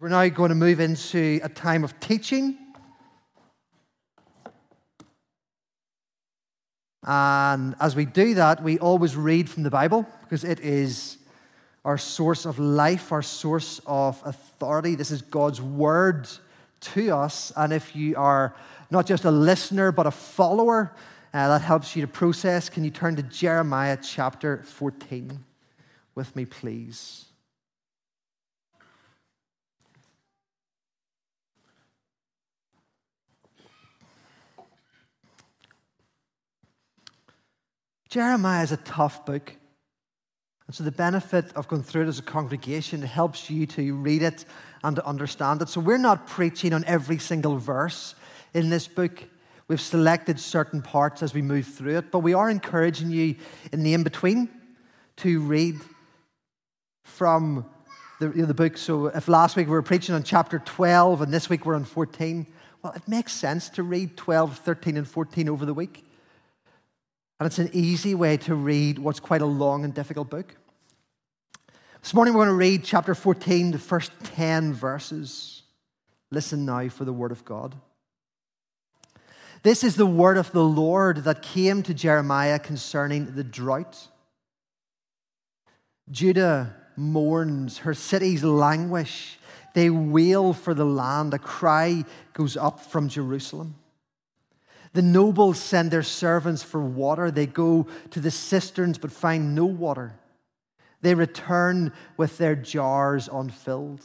We're now going to move into a time of teaching. And as we do that, we always read from the Bible because it is our source of life, our source of authority. This is God's word to us. And if you are not just a listener, but a follower, uh, that helps you to process. Can you turn to Jeremiah chapter 14 with me, please? Jeremiah is a tough book. And so, the benefit of going through it as a congregation, helps you to read it and to understand it. So, we're not preaching on every single verse in this book. We've selected certain parts as we move through it, but we are encouraging you in the in between to read from the, you know, the book. So, if last week we were preaching on chapter 12 and this week we're on 14, well, it makes sense to read 12, 13, and 14 over the week. And it's an easy way to read what's quite a long and difficult book. This morning we're going to read chapter 14, the first 10 verses. Listen now for the word of God. This is the word of the Lord that came to Jeremiah concerning the drought. Judah mourns, her cities languish, they wail for the land, a cry goes up from Jerusalem. The nobles send their servants for water. They go to the cisterns but find no water. They return with their jars unfilled.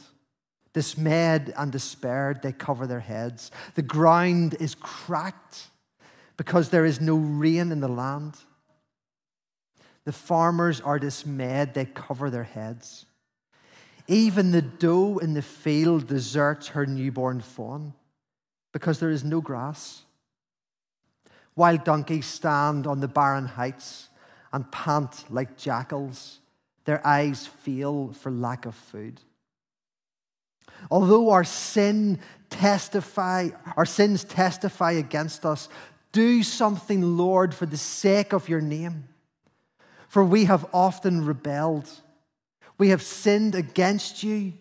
Dismayed and despaired, they cover their heads. The ground is cracked because there is no rain in the land. The farmers are dismayed, they cover their heads. Even the doe in the field deserts her newborn fawn because there is no grass. Wild donkeys stand on the barren heights and pant like jackals. Their eyes fail for lack of food. Although our sin testify, our sins testify against us, do something, Lord, for the sake of your name. For we have often rebelled. We have sinned against you,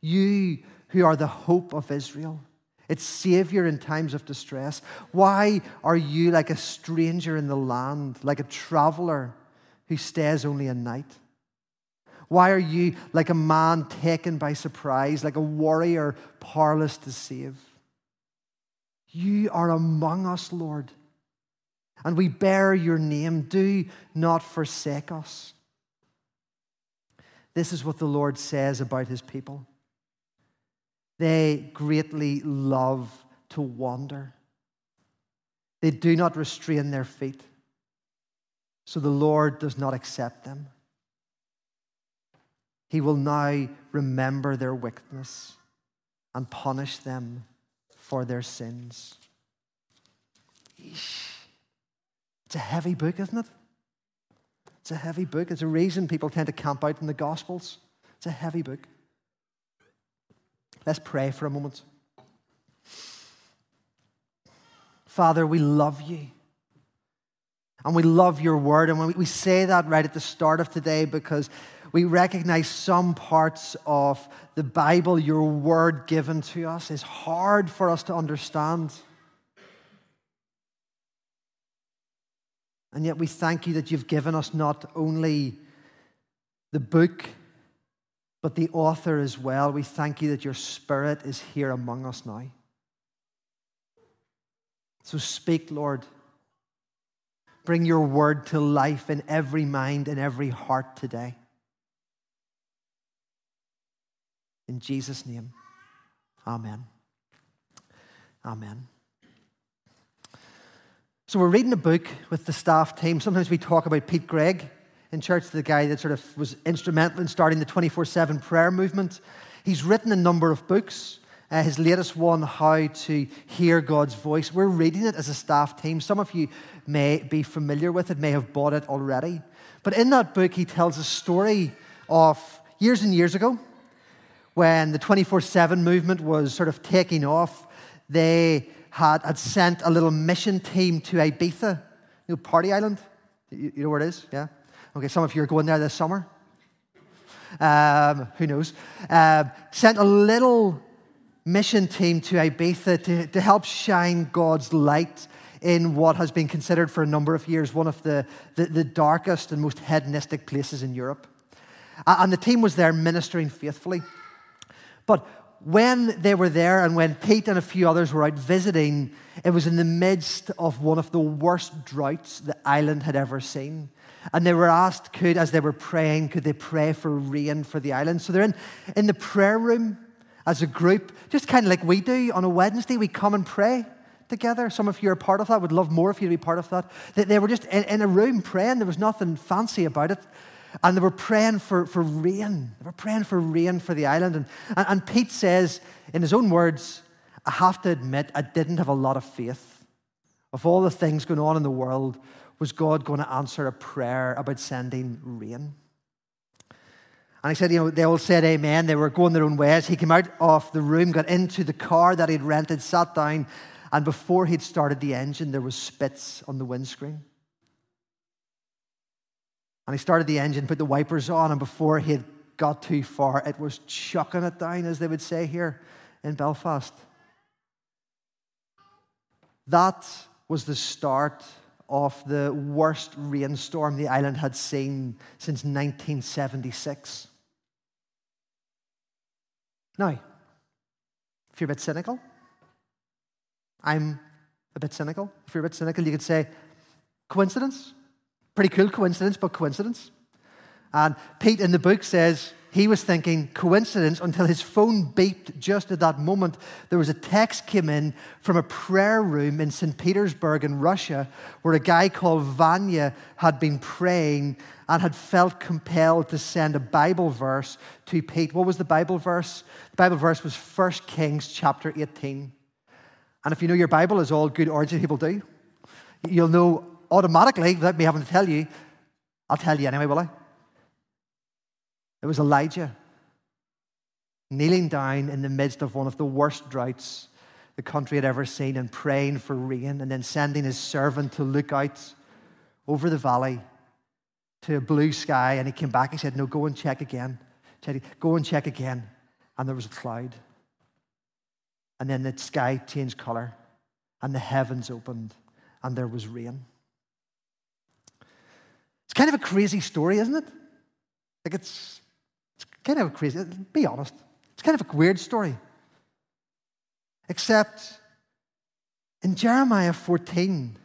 you who are the hope of Israel its Savior in times of distress? Why are you like a stranger in the land, like a traveler who stays only a night? Why are you like a man taken by surprise, like a warrior powerless to save? You are among us, Lord, and we bear your name. Do not forsake us. This is what the Lord says about his people. They greatly love to wander. They do not restrain their feet, so the Lord does not accept them. He will now remember their wickedness and punish them for their sins. Eesh. It's a heavy book, isn't it? It's a heavy book. It's a reason people tend to camp out in the Gospels. It's a heavy book. Let's pray for a moment. Father, we love you. And we love your word. And we say that right at the start of today because we recognize some parts of the Bible, your word given to us, is hard for us to understand. And yet we thank you that you've given us not only the book but the author as well. We thank you that your Spirit is here among us now. So speak, Lord. Bring your word to life in every mind and every heart today. In Jesus' name, amen. Amen. So, we're reading a book with the staff team. Sometimes we talk about Pete Greig in church, the guy that sort of was instrumental in starting the 24 7 prayer movement. He's written a number of books. Uh, his latest one, How to Hear God's Voice. We're reading it as a staff team. Some of you may be familiar with it, may have bought it already. But in that book, he tells a story of years and years ago when the 24 7 movement was sort of taking off. They had, had sent a little mission team to Ibiza, you know, Party Island. You, you know where it is? Yeah. Okay, some of you are going there this summer. um, who knows, uh, sent a little mission team to Ibiza to, to help shine God's light in what has been considered for a number of years one of the, the, the darkest and most hedonistic places in Europe. And the team was there ministering faithfully. But when they were there and when Pete and a few others were out visiting, it was in the midst of one of the worst droughts the island had ever seen. And they were asked, could, as they were praying, could they pray for rain for the island? So they're in, in the prayer room as a group, just kind of like we do on a Wednesday, we come and pray together. Some of you are part of that. Would love more if you to be part of that. They, they were just in, in, a room praying. There was nothing fancy about it. And they were praying for, for rain. They were praying for rain for the island. And, and, and Pete says, in his own words, I have to admit, I didn't have a lot of faith. Of all the things going on in the world, was God going to answer a prayer about sending rain? And he said, you know, they all said amen. They were going their own ways. He came out of the room, got into the car that he'd rented, sat down, and before he'd started the engine, there was spits on the windscreen. And he started the engine, put the wipers on, and before he had got too far, it was chucking it down, as they would say here in Belfast. That was the start of the worst rainstorm the island had seen since 1976. Now, if you're a bit cynical, I'm a bit cynical. If you're a bit cynical, you could say, coincidence? Pretty cool coincidence, but coincidence. And Pete in the book says he was thinking coincidence until his phone beeped just at that moment. There was a text came in from a prayer room in St. Petersburg in Russia where a guy called Vanya had been praying and had felt compelled to send a Bible verse to Pete. What was the Bible verse? The Bible verse was 1 Kings chapter 18. And if you know your Bible, as all good origin people do, you'll know automatically, without me having to tell you, I'll tell you anyway, will I? It was Elijah kneeling down in the midst of one of the worst droughts the country had ever seen and praying for rain and then sending his servant to look out over the valley to a blue sky. And he came back and said, No, go and check again. Go and check again. And there was a cloud. And then the sky changed color and the heavens opened and there was rain. It's kind of a crazy story, isn't it? Like it's, it's kind of a crazy, be honest. It's kind of a weird story. Except in Jeremiah 14,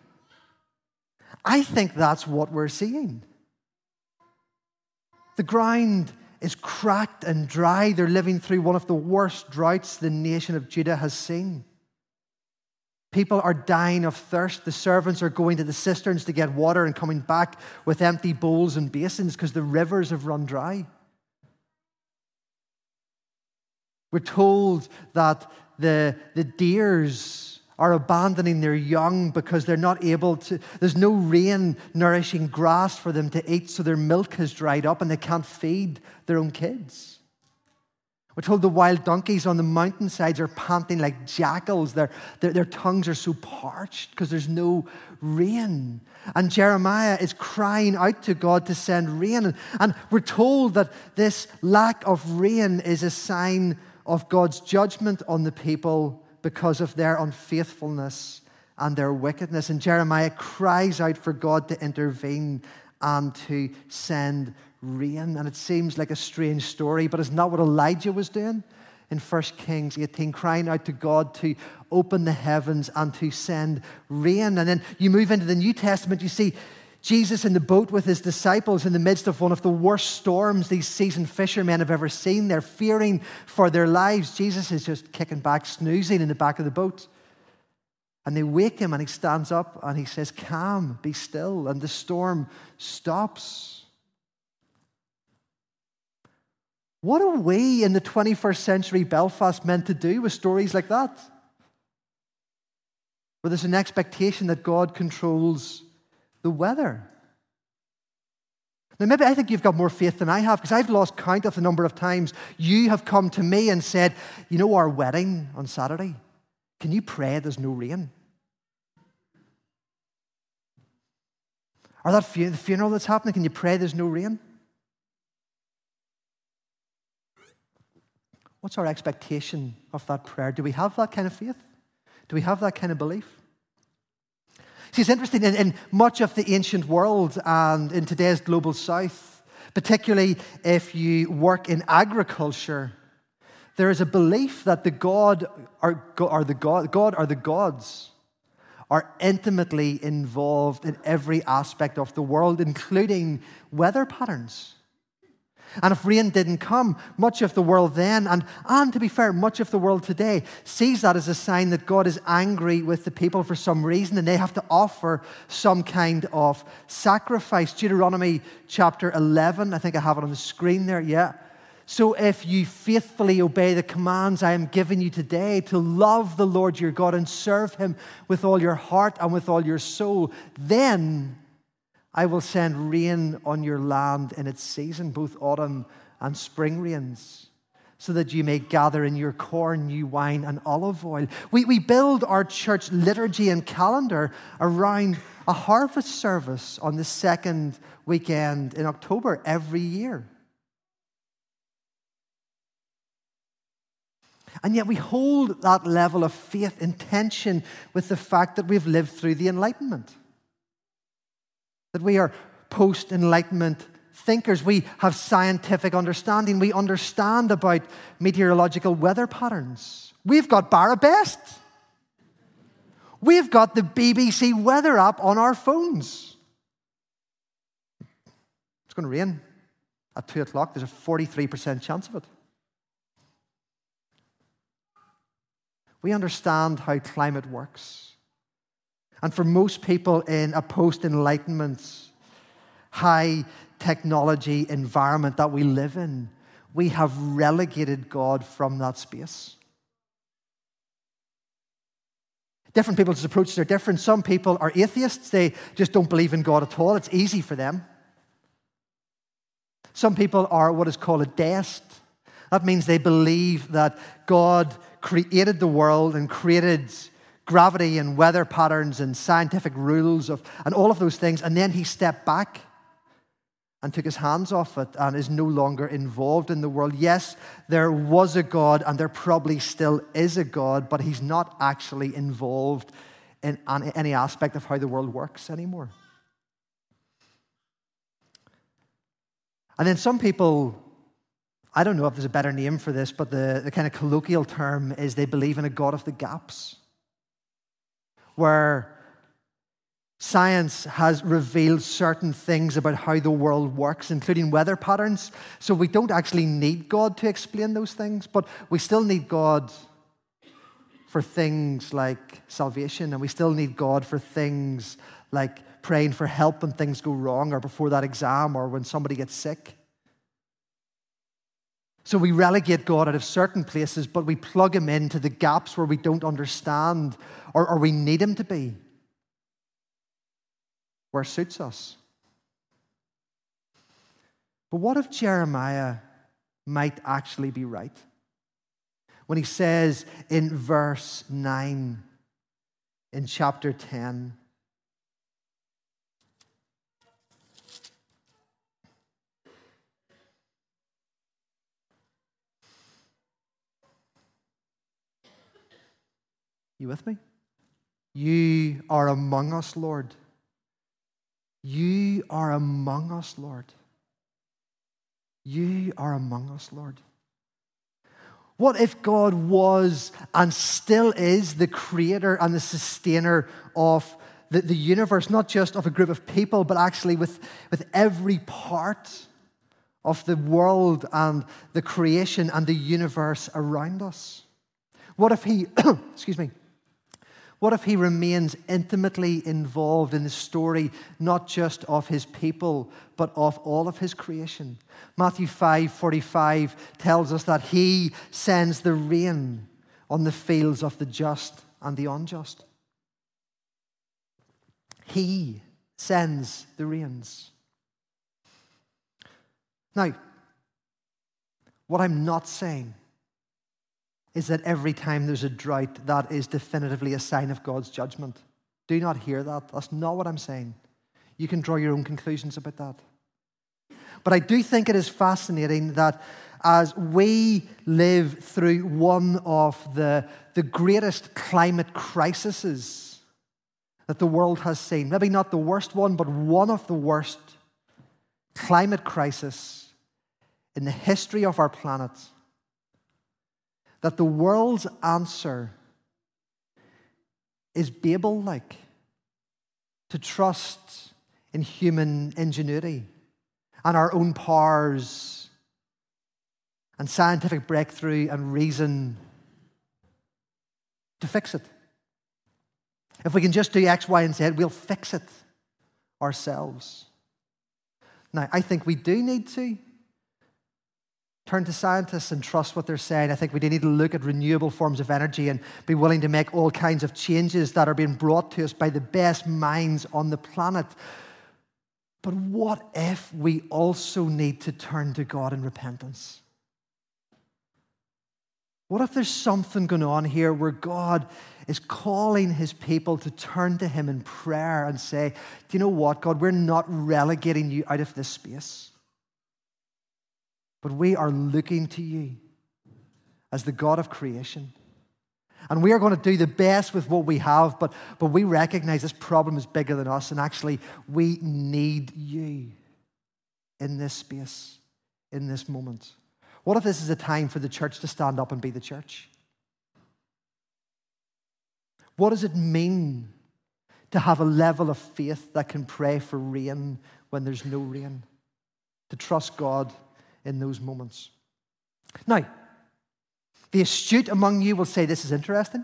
I think that's what we're seeing. The ground is cracked and dry. They're living through one of the worst droughts the nation of Judah has seen. People are dying of thirst. The servants are going to the cisterns to get water and coming back with empty bowls and basins because the rivers have run dry. We're told that the, the deers are abandoning their young because they're not able to, there's no rain nourishing grass for them to eat, so their milk has dried up and they can't feed their own kids. We're told the wild donkeys on the mountainsides are panting like jackals. Their, their, their tongues are so parched because there's no rain. And Jeremiah is crying out to God to send rain. And, and we're told that this lack of rain is a sign of God's judgment on the people because of their unfaithfulness and their wickedness. And Jeremiah cries out for God to intervene and to send rain. And it seems like a strange story, but it's not what Elijah was doing in 1 Kings 18, crying out to God to open the heavens and to send rain. And then you move into the New Testament, you see Jesus in the boat with his disciples in the midst of one of the worst storms these seasoned fishermen have ever seen. They're fearing for their lives. Jesus is just kicking back, snoozing in the back of the boat. And they wake him and he stands up and he says, Calm, be still. And the storm stops. What are we in the 21st century Belfast meant to do with stories like that? Where there's an expectation that God controls the weather. Now, maybe I think you've got more faith than I have because I've lost count of the number of times you have come to me and said, You know, our wedding on Saturday, can you pray there's no rain? Or that the funeral that's happening, can you pray there's no rain? What's our expectation of that prayer? Do we have that kind of faith? Do we have that kind of belief? See, it's interesting in, in much of the ancient world and in today's global south, particularly if you work in agriculture, there is a belief that the God or, or the God, God or the gods are intimately involved in every aspect of the world, including weather patterns. And if rain didn't come, much of the world then, and, and to be fair, much of the world today, sees that as a sign that God is angry with the people for some reason and they have to offer some kind of sacrifice. Deuteronomy chapter 11, I think I have it on the screen there, yeah. So if you faithfully obey the commands I am giving you today to love the Lord your God and serve him with all your heart and with all your soul, then I will send rain on your land in its season, both autumn and spring rains, so that you may gather in your corn, new wine, and olive oil. We, we build our church liturgy and calendar around a harvest service on the second weekend in October every year. And yet we hold that level of faith in tension with the fact that we've lived through the Enlightenment that we are post Enlightenment thinkers. We have scientific understanding. We understand about meteorological weather patterns. We've got Barra Best. We've got the BBC weather app on our phones. It's going to rain at 2 o'clock. There's a 43% chance of it. We understand how climate works. And for most people in a post enlightenment, high technology environment that we live in, we have relegated God from that space. Different people's approaches are different. Some people are atheists, they just don't believe in God at all. It's easy for them. Some people are what is called a deist. That means they believe that God created the world and created gravity and weather patterns and scientific rules of, and all of those things. And then he stepped back and took his hands off it and is no longer involved in the world. Yes, there was a God and there probably still is a God, but he's not actually involved in any aspect of how the world works anymore. And then some people, I don't know if there's a better name for this, but the, the kind of colloquial term is they believe in a God of the gaps where science has revealed certain things about how the world works, including weather patterns. So we don't actually need God to explain those things, but we still need God for things like salvation, and we still need God for things like praying for help when things go wrong, or before that exam, or when somebody gets sick. So we relegate God out of certain places, but we plug him into the gaps where we don't understand or, or we need him to be, where it suits us. But what if Jeremiah might actually be right? When he says in verse 9 in chapter 10, You with me? You are among us, Lord. You are among us, Lord. You are among us, Lord. What if God was and still is the creator and the sustainer of the, the universe, not just of a group of people, but actually with, with every part of the world and the creation and the universe around us? What if He, excuse me, what if he remains intimately involved in the story, not just of his people, but of all of his creation? Matthew 5 45 tells us that he sends the rain on the fields of the just and the unjust. He sends the rains. Now, what I'm not saying is that every time there's a drought, that is definitively a sign of God's judgment. Do not hear that. That's not what I'm saying. You can draw your own conclusions about that. But I do think it is fascinating that as we live through one of the, the greatest climate crises that the world has seen. Maybe not the worst one, but one of the worst climate crisis in the history of our planet. That the world's answer is Babel like to trust in human ingenuity and our own powers and scientific breakthrough and reason to fix it. If we can just do X, Y, and Z, we'll fix it ourselves. Now, I think we do need to turn to scientists and trust what they're saying. I think we need to look at renewable forms of energy and be willing to make all kinds of changes that are being brought to us by the best minds on the planet. But what if we also need to turn to God in repentance? What if there's something going on here where God is calling his people to turn to him in prayer and say, Do you know what, God? We're not relegating you out of this space, but we are looking to you as the God of creation. And we are going to do the best with what we have, but, but we recognize this problem is bigger than us, and actually, we need you in this space, in this moment. What if this is a time for the church to stand up and be the church? What does it mean to have a level of faith that can pray for rain when there's no rain? To trust God in those moments. Now, the astute among you will say this is interesting,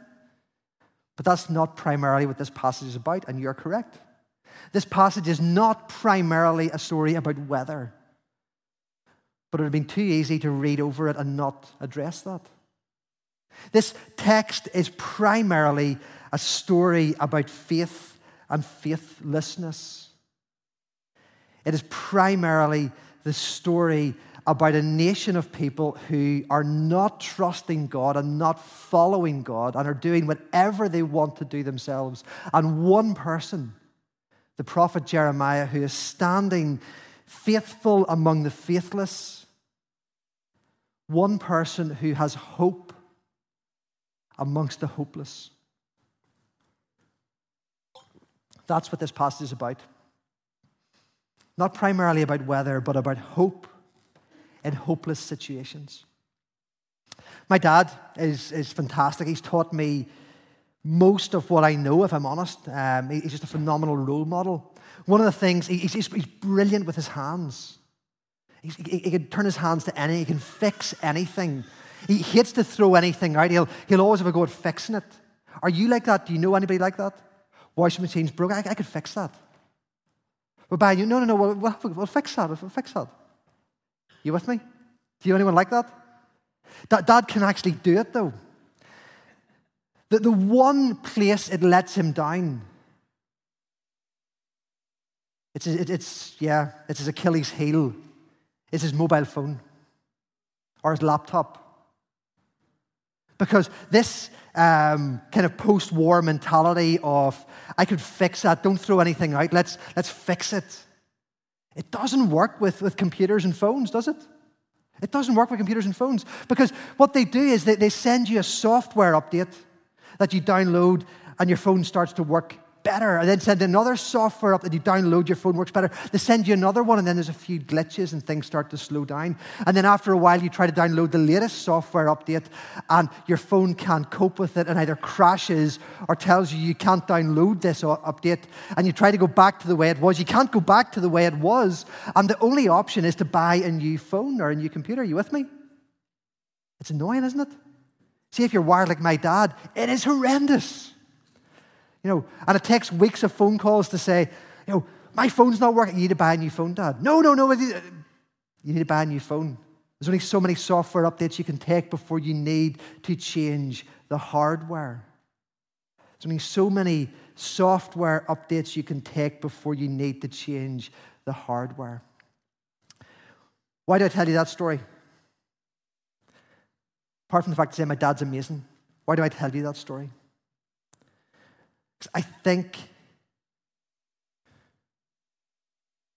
but that's not primarily what this passage is about, and you're correct. This passage is not primarily a story about weather, but it would have been too easy to read over it and not address that. This text is primarily a story about faith and faithlessness. It is primarily the story about a nation of people who are not trusting God and not following God and are doing whatever they want to do themselves. And one person, the prophet Jeremiah, who is standing faithful among the faithless, one person who has hope amongst the hopeless. That's what this passage is about. Not primarily about weather, but about hope in hopeless situations. My dad is, is fantastic. He's taught me most of what I know, if I'm honest. Um, he's just a phenomenal role model. One of the things, he's, he's, he's brilliant with his hands. He's, he, he can turn his hands to anything, he can fix anything. He hates to throw anything out. He'll, he'll always have a go at fixing it. Are you like that? Do you know anybody like that? Washing machine's broke. I, I could fix that. We're buying you. No, no, no. We'll, we'll, we'll fix that. We'll fix that. You with me? Do you anyone like that? That dad can actually do it though. The, the one place it lets him down, it's, it, it's, yeah, it's his Achilles heel, it's his mobile phone or his laptop. Because this um, kind of post war mentality of, I could fix that, don't throw anything out, let's, let's fix it. It doesn't work with, with computers and phones, does it? It doesn't work with computers and phones because what they do is they, they send you a software update that you download and your phone starts to work better. And then send another software up that you download, your phone works better. They send you another one, and then there's a few glitches and things start to slow down. And then after a while, you try to download the latest software update, and your phone can't cope with it and either crashes or tells you you can't download this update. And you try to go back to the way it was. You can't go back to the way it was. And the only option is to buy a new phone or a new computer. Are you with me? It's annoying, isn't it? See, if you're wired like my dad, it is horrendous. You know, and it takes weeks of phone calls to say, you know, my phone's not working. You need to buy a new phone, Dad. No, no, no. You need to buy a new phone. There's only so many software updates you can take before you need to change the hardware. There's only so many software updates you can take before you need to change the hardware. Why do I tell you that story? Apart from the fact to say my dad's amazing, why do I tell you that story? I think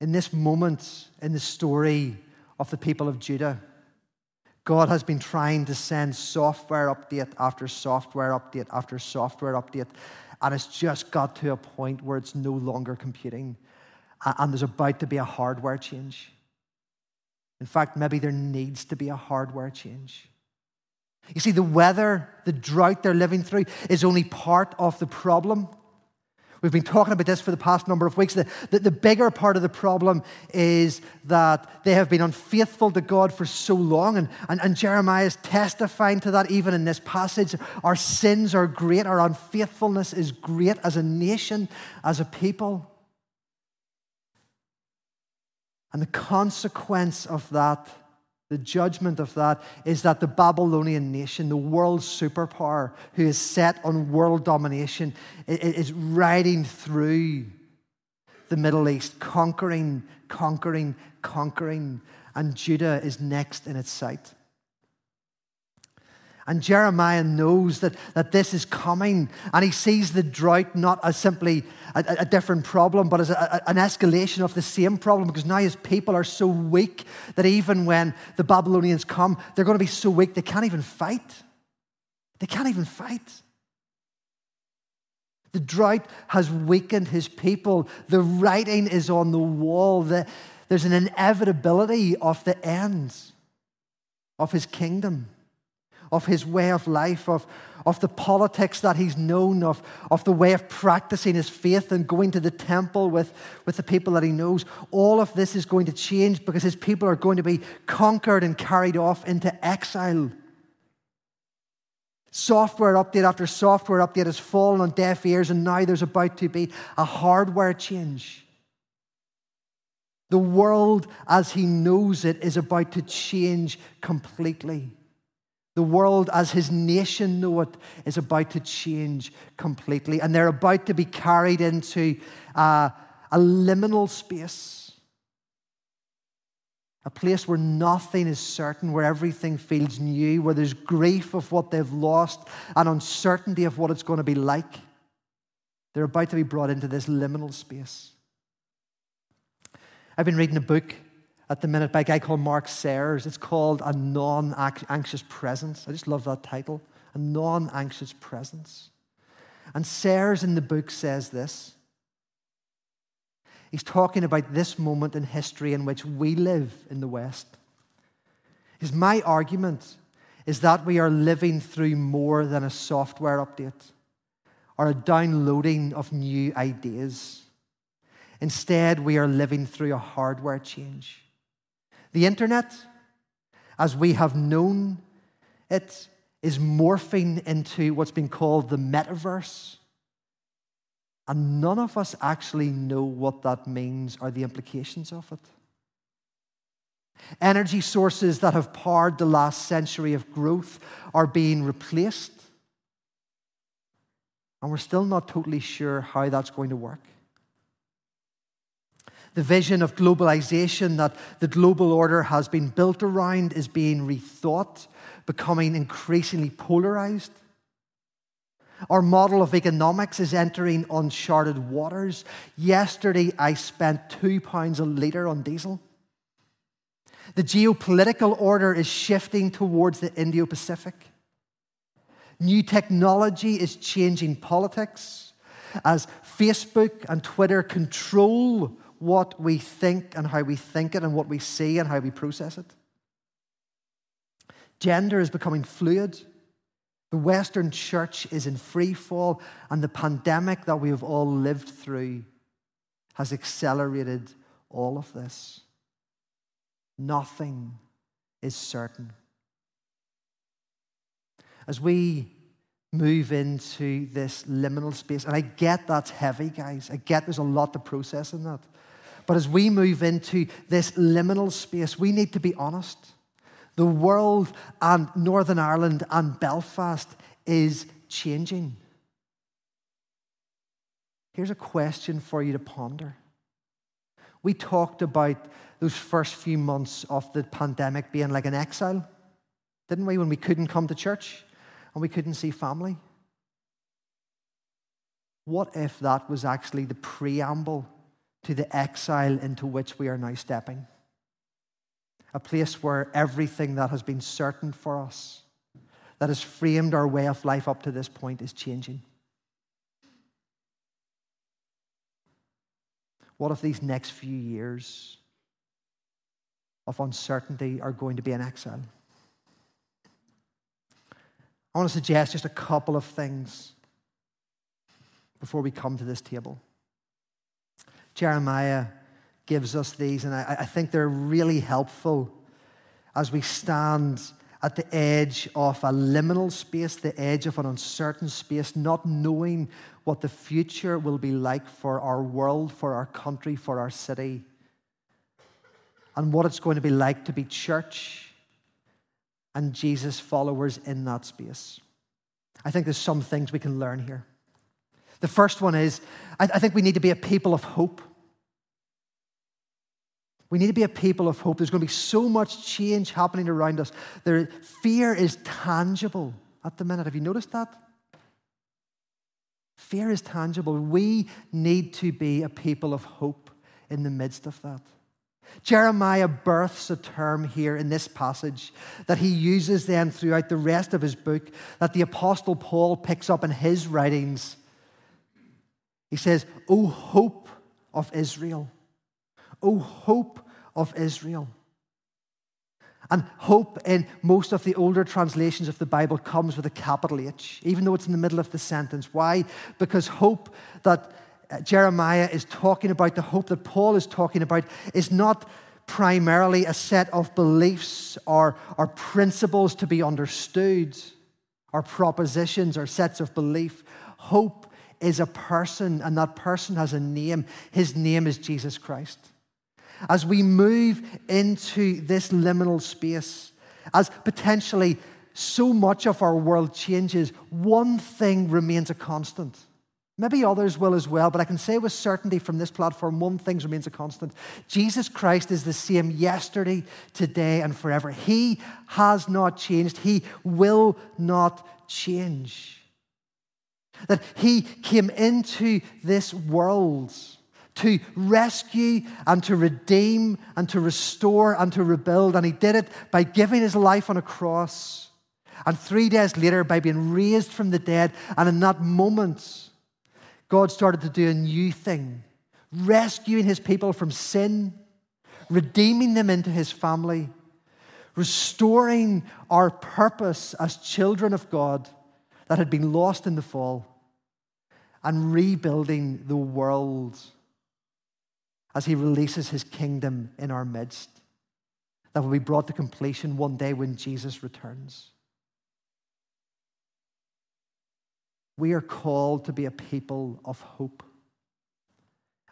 in this moment in the story of the people of Judah, God has been trying to send software update after software update after software update, and it's just got to a point where it's no longer computing, and there's about to be a hardware change. In fact, maybe there needs to be a hardware change. You see, the weather, the drought they're living through is only part of the problem. We've been talking about this for the past number of weeks. The, the, the, bigger part of the problem is that they have been unfaithful to God for so long. And, and, and Jeremiah is testifying to that even in this passage. Our sins are great, our unfaithfulness is great as a nation, as a people. And the consequence of that the judgment of that is that the Babylonian nation, the world superpower who is set on world domination, is riding through the Middle East, conquering, conquering, conquering, and Judah is next in its sight. And Jeremiah knows that, that this is coming, and he sees the drought not as simply a, a different problem, but as a, an escalation of the same problem, because now his people are so weak that even when the Babylonians come, they're going to be so weak they can't even fight. They can't even fight. The drought has weakened his people. The writing is on the wall. The, there's an inevitability of the end of his kingdom of his way of life, of, of the politics that he's known, of, of the way of practicing his faith and going to the temple with, with the people that he knows. All of this is going to change because his people are going to be conquered and carried off into exile. Software update after software update has fallen on deaf ears, and now there's about to be a hardware change. The world as he knows it is about to change completely. The world, as his nation know it, is about to change completely. And they're about to be carried into uh, a liminal space. A place where nothing is certain, where everything feels new, where there's grief of what they've lost and uncertainty of what it's going to be like. They're about to be brought into this liminal space. I've been reading a book at the minute by a guy called Mark Sayers. It's called A Non Anxious Presence. I just love that title A Non Anxious Presence. And Sayers in the book says this. He's talking about this moment in history in which we live in the West. Is my argument is that we are living through more than a software update or a downloading of new ideas. Instead, we are living through a hardware change. The internet, as we have known it, is morphing into what's been called the metaverse. And none of us actually know what that means or the implications of it. Energy sources that have powered the last century of growth are being replaced. And we're still not totally sure how that's going to work the vision of globalization that the global order has been built around is being rethought, becoming increasingly polarized. Our model of economics is entering uncharted waters. Yesterday, I spent two pounds a litre on diesel. The geopolitical order is shifting towards the Indo Pacific. New technology is changing politics as Facebook and Twitter control what we think and how we think it and what we see and how we process it. Gender is becoming fluid. The Western church is in free fall, and the pandemic that we have all lived through has accelerated all of this. Nothing is certain. As we move into this liminal space, and I get that's heavy, guys. I get there's a lot to process in that. But as we move into this liminal space, we need to be honest. The world and Northern Ireland and Belfast is changing. Here's a question for you to ponder. We talked about those first few months of the pandemic being like an exile, didn't we? When we couldn't come to church and we couldn't see family. What if that was actually the preamble to the exile into which we are now stepping. a place where everything that has been certain for us, that has framed our way of life up to this point, is changing. What if these next few years of uncertainty are going to be an exile? I want to suggest just a couple of things before we come to this table. Jeremiah gives us these, and I, I think they're really helpful as we stand at the edge of a liminal space, the edge of an uncertain space, not knowing what the future will be like for our world, for our country, for our city, and what it's going to be like to be church and Jesus followers in that space. I think there's some things we can learn here. The first one is I, I think we need to be a people of hope. We need to be a people of hope. There's going to be so much change happening around us. There, fear is tangible at the minute. Have you noticed that? Fear is tangible. We need to be a people of hope in the midst of that. Jeremiah births a term here in this passage that he uses then throughout the rest of his book, that the Apostle Paul picks up in his writings. He says, O hope of Israel. O hope of Israel. And hope in most of the older translations of the Bible comes with a capital H, even though it's in the middle of the sentence. Why? Because hope that uh, Jeremiah is talking about, the hope that Paul is talking about, is not primarily a set of beliefs or, or principles to be understood, or propositions or sets of belief. Hope is a person, and that person has a name. His name is Jesus Christ as we move into this liminal space, as potentially so much of our world changes, one thing remains a constant. Maybe others will as well, but I can say with certainty from this platform one thing remains a constant. Jesus Christ is the same yesterday, today, and forever. He has not changed. He will not change. That He came into this world to rescue and to redeem and to restore and to rebuild. And he did it by giving his life on a cross. And three days later, by being raised from the dead. And in that moment, God started to do a new thing, rescuing his people from sin, redeeming them into his family, restoring our purpose as children of God that had been lost in the fall, and rebuilding the world as he releases his kingdom in our midst that will be brought to completion one day when Jesus returns. We are called to be a people of hope.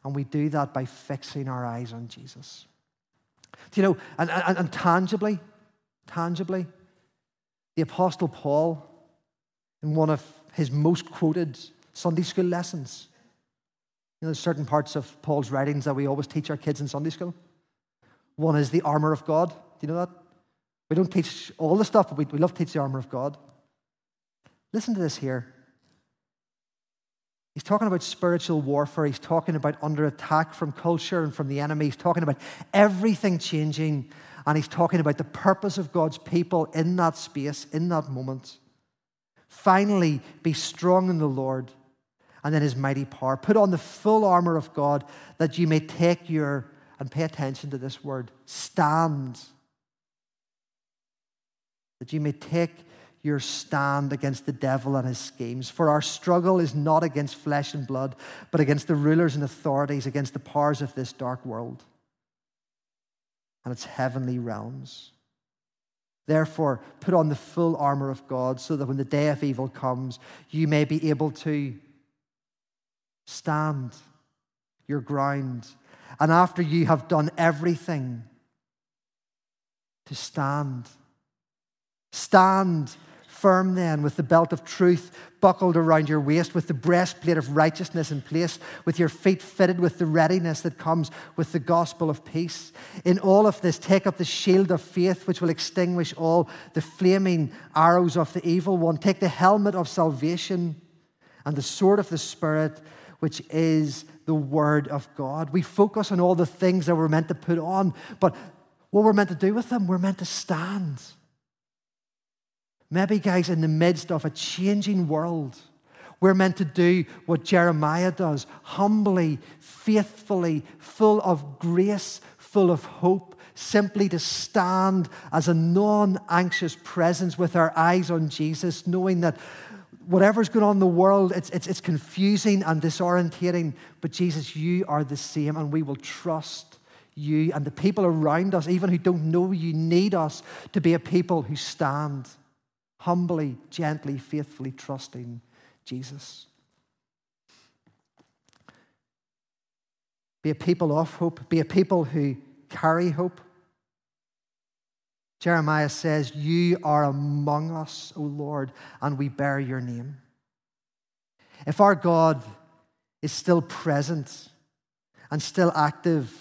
And we do that by fixing our eyes on Jesus. Do you know, and, and, and tangibly, tangibly, the Apostle Paul, in one of his most quoted Sunday school lessons, know, there's certain parts of Paul's writings that we always teach our kids in Sunday school. One is the armor of God. Do you know that? We don't teach all the stuff, but we, we love to teach the armor of God. Listen to this here. He's talking about spiritual warfare. He's talking about under attack from culture and from the enemy. He's talking about everything changing. And he's talking about the purpose of God's people in that space, in that moment. Finally, be strong in the Lord and in his mighty power. Put on the full armor of God that you may take your, and pay attention to this word, stand. That you may take your stand against the devil and his schemes. For our struggle is not against flesh and blood, but against the rulers and authorities, against the powers of this dark world and its heavenly realms. Therefore, put on the full armor of God so that when the day of evil comes, you may be able to Stand your ground. And after you have done everything, to stand. Stand firm then with the belt of truth buckled around your waist, with the breastplate of righteousness in place, with your feet fitted with the readiness that comes with the gospel of peace. In all of this, take up the shield of faith, which will extinguish all the flaming arrows of the evil one. Take the helmet of salvation and the sword of the Spirit which is the Word of God. We focus on all the things that we're meant to put on, but What we're meant to do with them, we're meant to stand. Maybe, guys, in the midst of a changing world, we're meant to do what Jeremiah does humbly, faithfully, full of grace, full of hope, simply to stand as a non anxious presence with our eyes on Jesus, knowing that whatever's going on in the world, it's, it's, it's confusing and disorientating. But Jesus, you are the same, and we will trust you. And the people around us, even who don't know you, need us to be a people who stand humbly, gently, faithfully trusting Jesus. Be a people of hope, be a people who carry hope. Jeremiah says, You are among us, O Lord, and we bear your name. If our God is still present and still active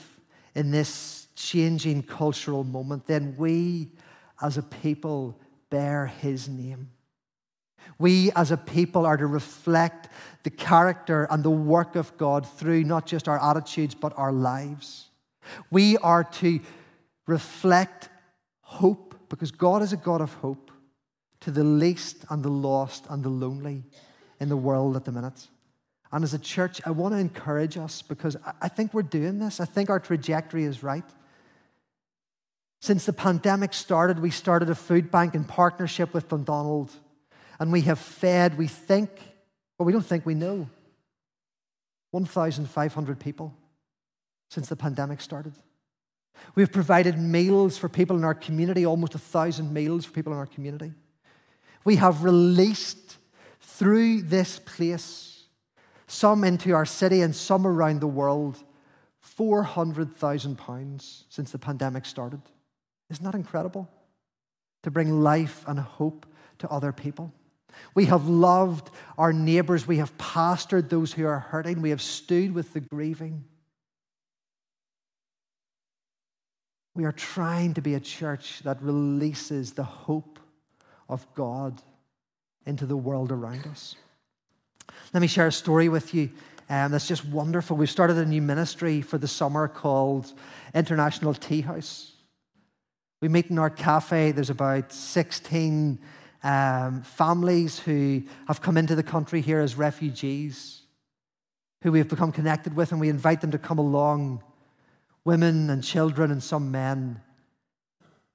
in this changing cultural moment, then we as a people bear his name. We as a people are to reflect the character and the work of God through not just our attitudes, but our lives. We are to reflect hope because God is a God of hope to the least and the lost and the lonely in the world at the minute. And as a church, I want to encourage us because I think we're doing this. I think our trajectory is right. Since the pandemic started, we started a food bank in partnership with Dundonald and we have fed, we think, but we don't think we know, 1,500 people since the pandemic started. We've provided meals for people in our community, almost a thousand meals for people in our community. We have released through this place, some into our city and some around the world, £400,000 since the pandemic started. Isn't that incredible? To bring life and hope to other people. We have loved our neighbors. We have pastored those who are hurting. We have stood with the grieving. We are trying to be a church that releases the hope of God into the world around us. Let me share a story with you um, that's just wonderful. We've started a new ministry for the summer called International Tea House. We meet in our cafe. There's about 16 um, families who have come into the country here as refugees, who we have become connected with, and we invite them to come along, women and children and some men,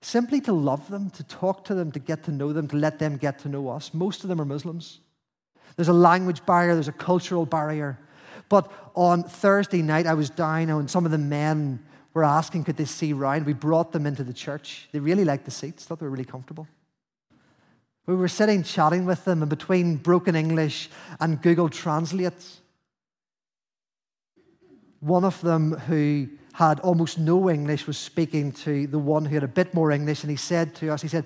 simply to love them, to talk to them, to get to know them, to let them get to know us. Most of them are Muslims. There's a language barrier, there's a cultural barrier. But on Thursday night, I was down, and some of the men were asking, could they see round? We brought them into the church. They really liked the seats, thought they were really comfortable. We were sitting chatting with them, and between broken English and Google Translate, one of them who had almost no English was speaking to the one who had a bit more English, and he said to us, he said,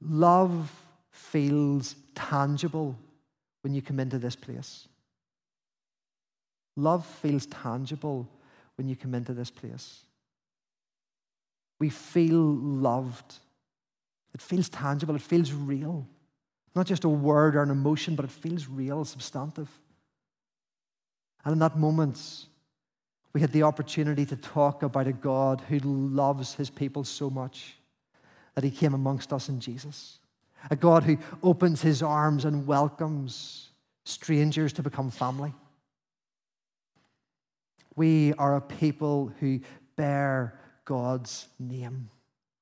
Love feels tangible when you come into this place. Love feels tangible when you come into this place. We feel loved it feels tangible, it feels real. Not just a word or an emotion, but it feels real, substantive. And in that moment, we had the opportunity to talk about a God who loves his people so much that he came amongst us in Jesus. A God who opens his arms and welcomes strangers to become family. We are a people who bear God's name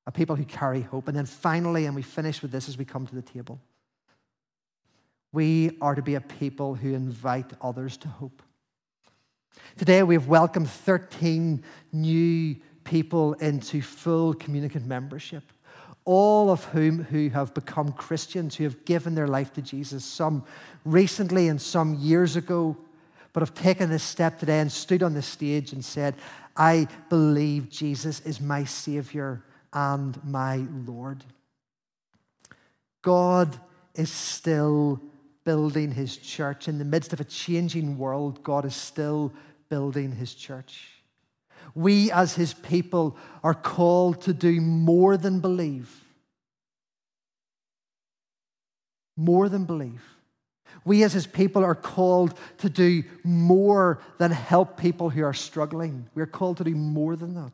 a people who carry hope. And then finally, and we finish with this as we come to the table, we are to be a people who invite others to hope. Today, we have welcomed 13 new people into full communicant membership, all of whom who have become Christians, who have given their life to Jesus, some recently and some years ago, but have taken this step today and stood on the stage and said, I believe Jesus is my Savior and my Lord. God is still building his church. In the midst of a changing world, God is still building his church. We, as his people, are called to do more than believe. More than believe. We, as his people, are called to do more than help people who are struggling. We're called to do more than that.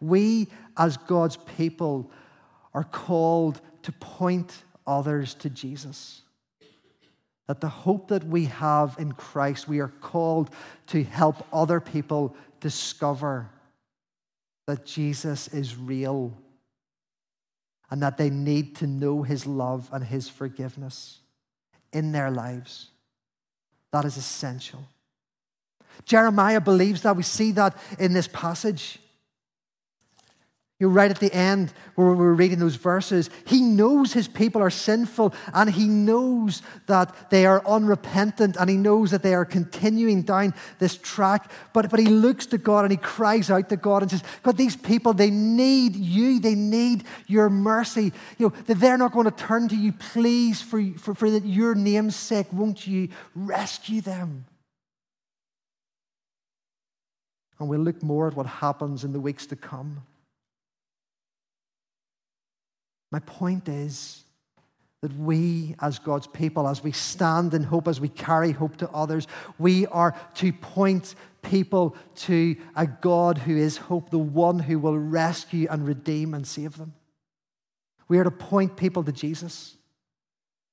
We, as God's people, are called to point others to Jesus. That the hope that we have in Christ, we are called to help other people discover that Jesus is real and that they need to know his love and his forgiveness in their lives. That is essential. Jeremiah believes that. We see that in this passage. You're right at the end where we're reading those verses. He knows his people are sinful and he knows that they are unrepentant and he knows that they are continuing down this track. But, but he looks to God and he cries out to God and says, God, these people, they need you. They need your mercy. You know, that they're not going to turn to you. Please, for, for, for your name's sake, won't you rescue them? And we'll look more at what happens in the weeks to come. My point is that we, as God's people, as we stand in hope, as we carry hope to others, we are to point people to a God who is hope, the one who will rescue and redeem and save them. We are to point people to Jesus.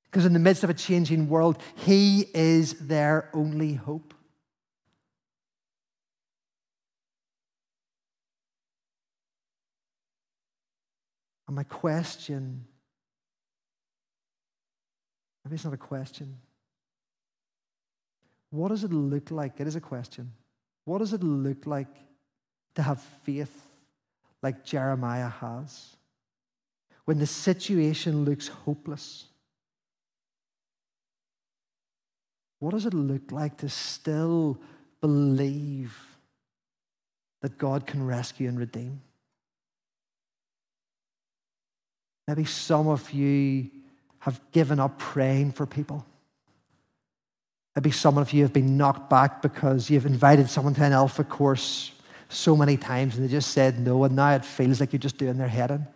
Because in the midst of a changing world, He is their only hope. And my question maybe it's not a question. What does it look like? It is a question. What does it look like to have faith like Jeremiah has when the situation looks hopeless? What does it look like to still believe that God can rescue and redeem? Maybe some of you have given up praying for people. Maybe some of you have been knocked back because you've invited someone to an alpha course so many times and they just said no, and now it feels like you're just doing their head in.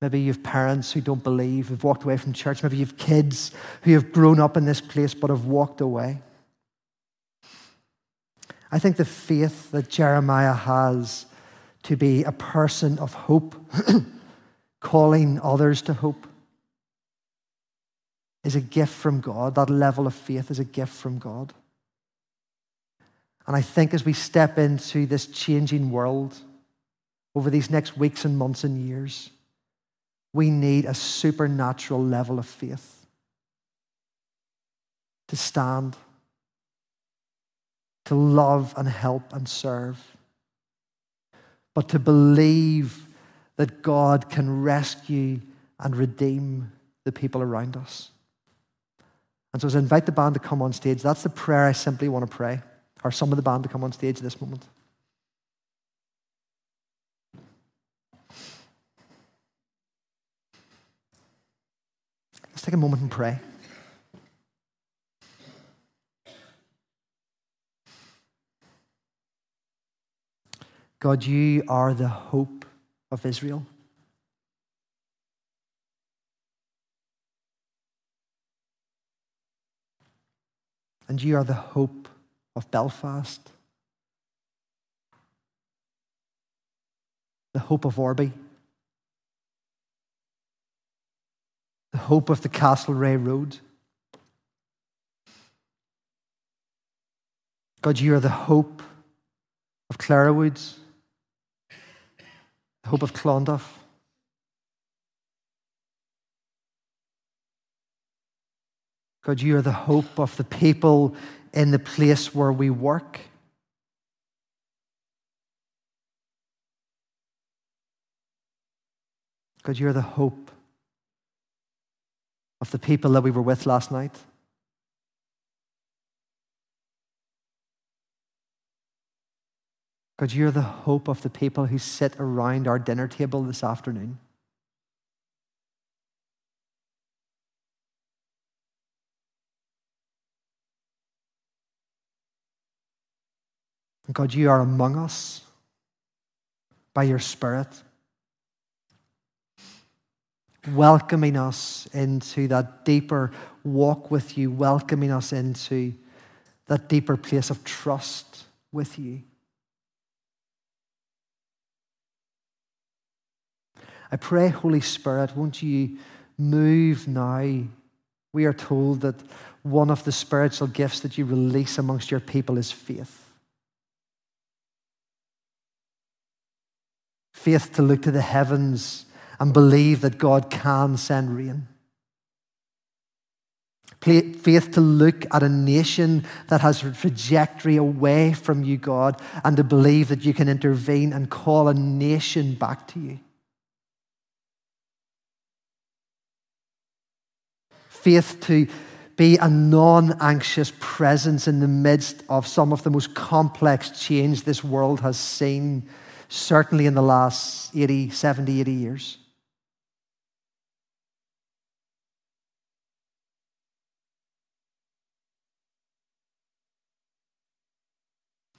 Maybe you have parents who don't believe, who've walked away from church. Maybe you have kids who have grown up in this place but have walked away. I think the faith that Jeremiah has to be a person of hope, calling others to hope, is a gift from God. That level of faith is a gift from God. And I think as we step into this changing world over these next weeks and months and years, we need a supernatural level of faith to stand, to love and help and serve but to believe that God can rescue and redeem the people around us. And so, as I invite the band to come on stage, that's the prayer I simply want to pray, or some of the band to come on stage at this moment. Let's take a moment and pray. God, you are the hope of Israel. And you are the hope of Belfast, the hope of Orby, the hope of the Castlereagh Road. God, you are the hope of Clarawoods the hope of Clonduff. God, you are the hope of the people in the place where we work. God, you're the hope of the people that we were with last night. God, you're the hope of the people who sit around our dinner table this afternoon. God, you are among us by your Spirit, welcoming us into that deeper walk with you, welcoming us into that deeper place of trust with you. I pray, Holy Spirit, won't you move now? We are told that one of the spiritual gifts that you release amongst your people is faith. Faith to look to the heavens and believe that God can send rain. Faith to look at a nation that has a trajectory away from you, God, and to believe that you can intervene and call a nation back to you. Faith to be a non anxious presence in the midst of some of the most complex change this world has seen, certainly in the last 80, 70, 80 years.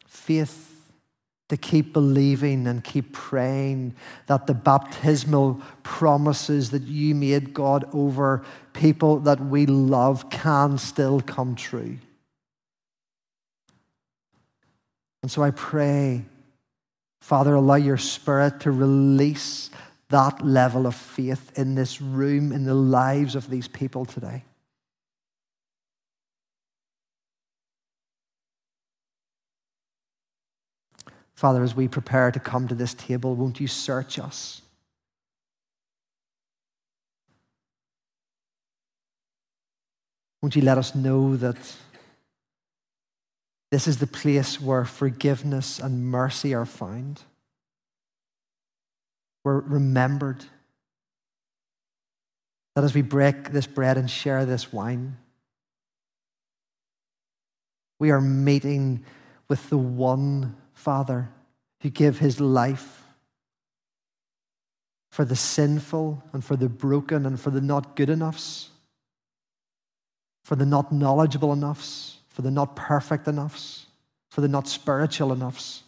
faith to keep believing and keep praying that the baptismal promises that you made, God, over people that we love can still come true. And so I pray, Father, allow your Spirit to release that level of faith in this room, in the lives of these people today. Father, as we prepare to come to this table, won't you search us? Won't you let us know that this is the place where forgiveness and mercy are found? We're remembered. That as we break this bread and share this wine, we are meeting with the one Father who gave his life for the sinful and for the broken and for the not good enoughs, for the not knowledgeable enoughs, for the not perfect enoughs, for the not spiritual enoughs.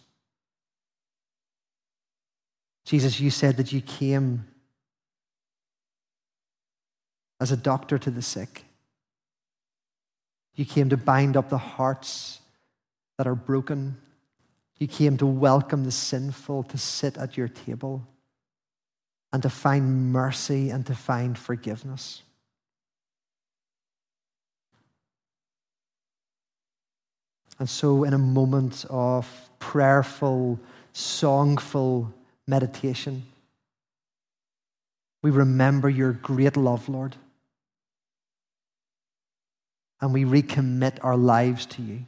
Jesus, you said that you came as a doctor to the sick. You came to bind up the hearts that are broken you came to welcome the sinful to sit at your table and to find mercy and to find forgiveness. And so, in a moment of prayerful, songful meditation, we remember your great love, Lord, and we recommit our lives to you.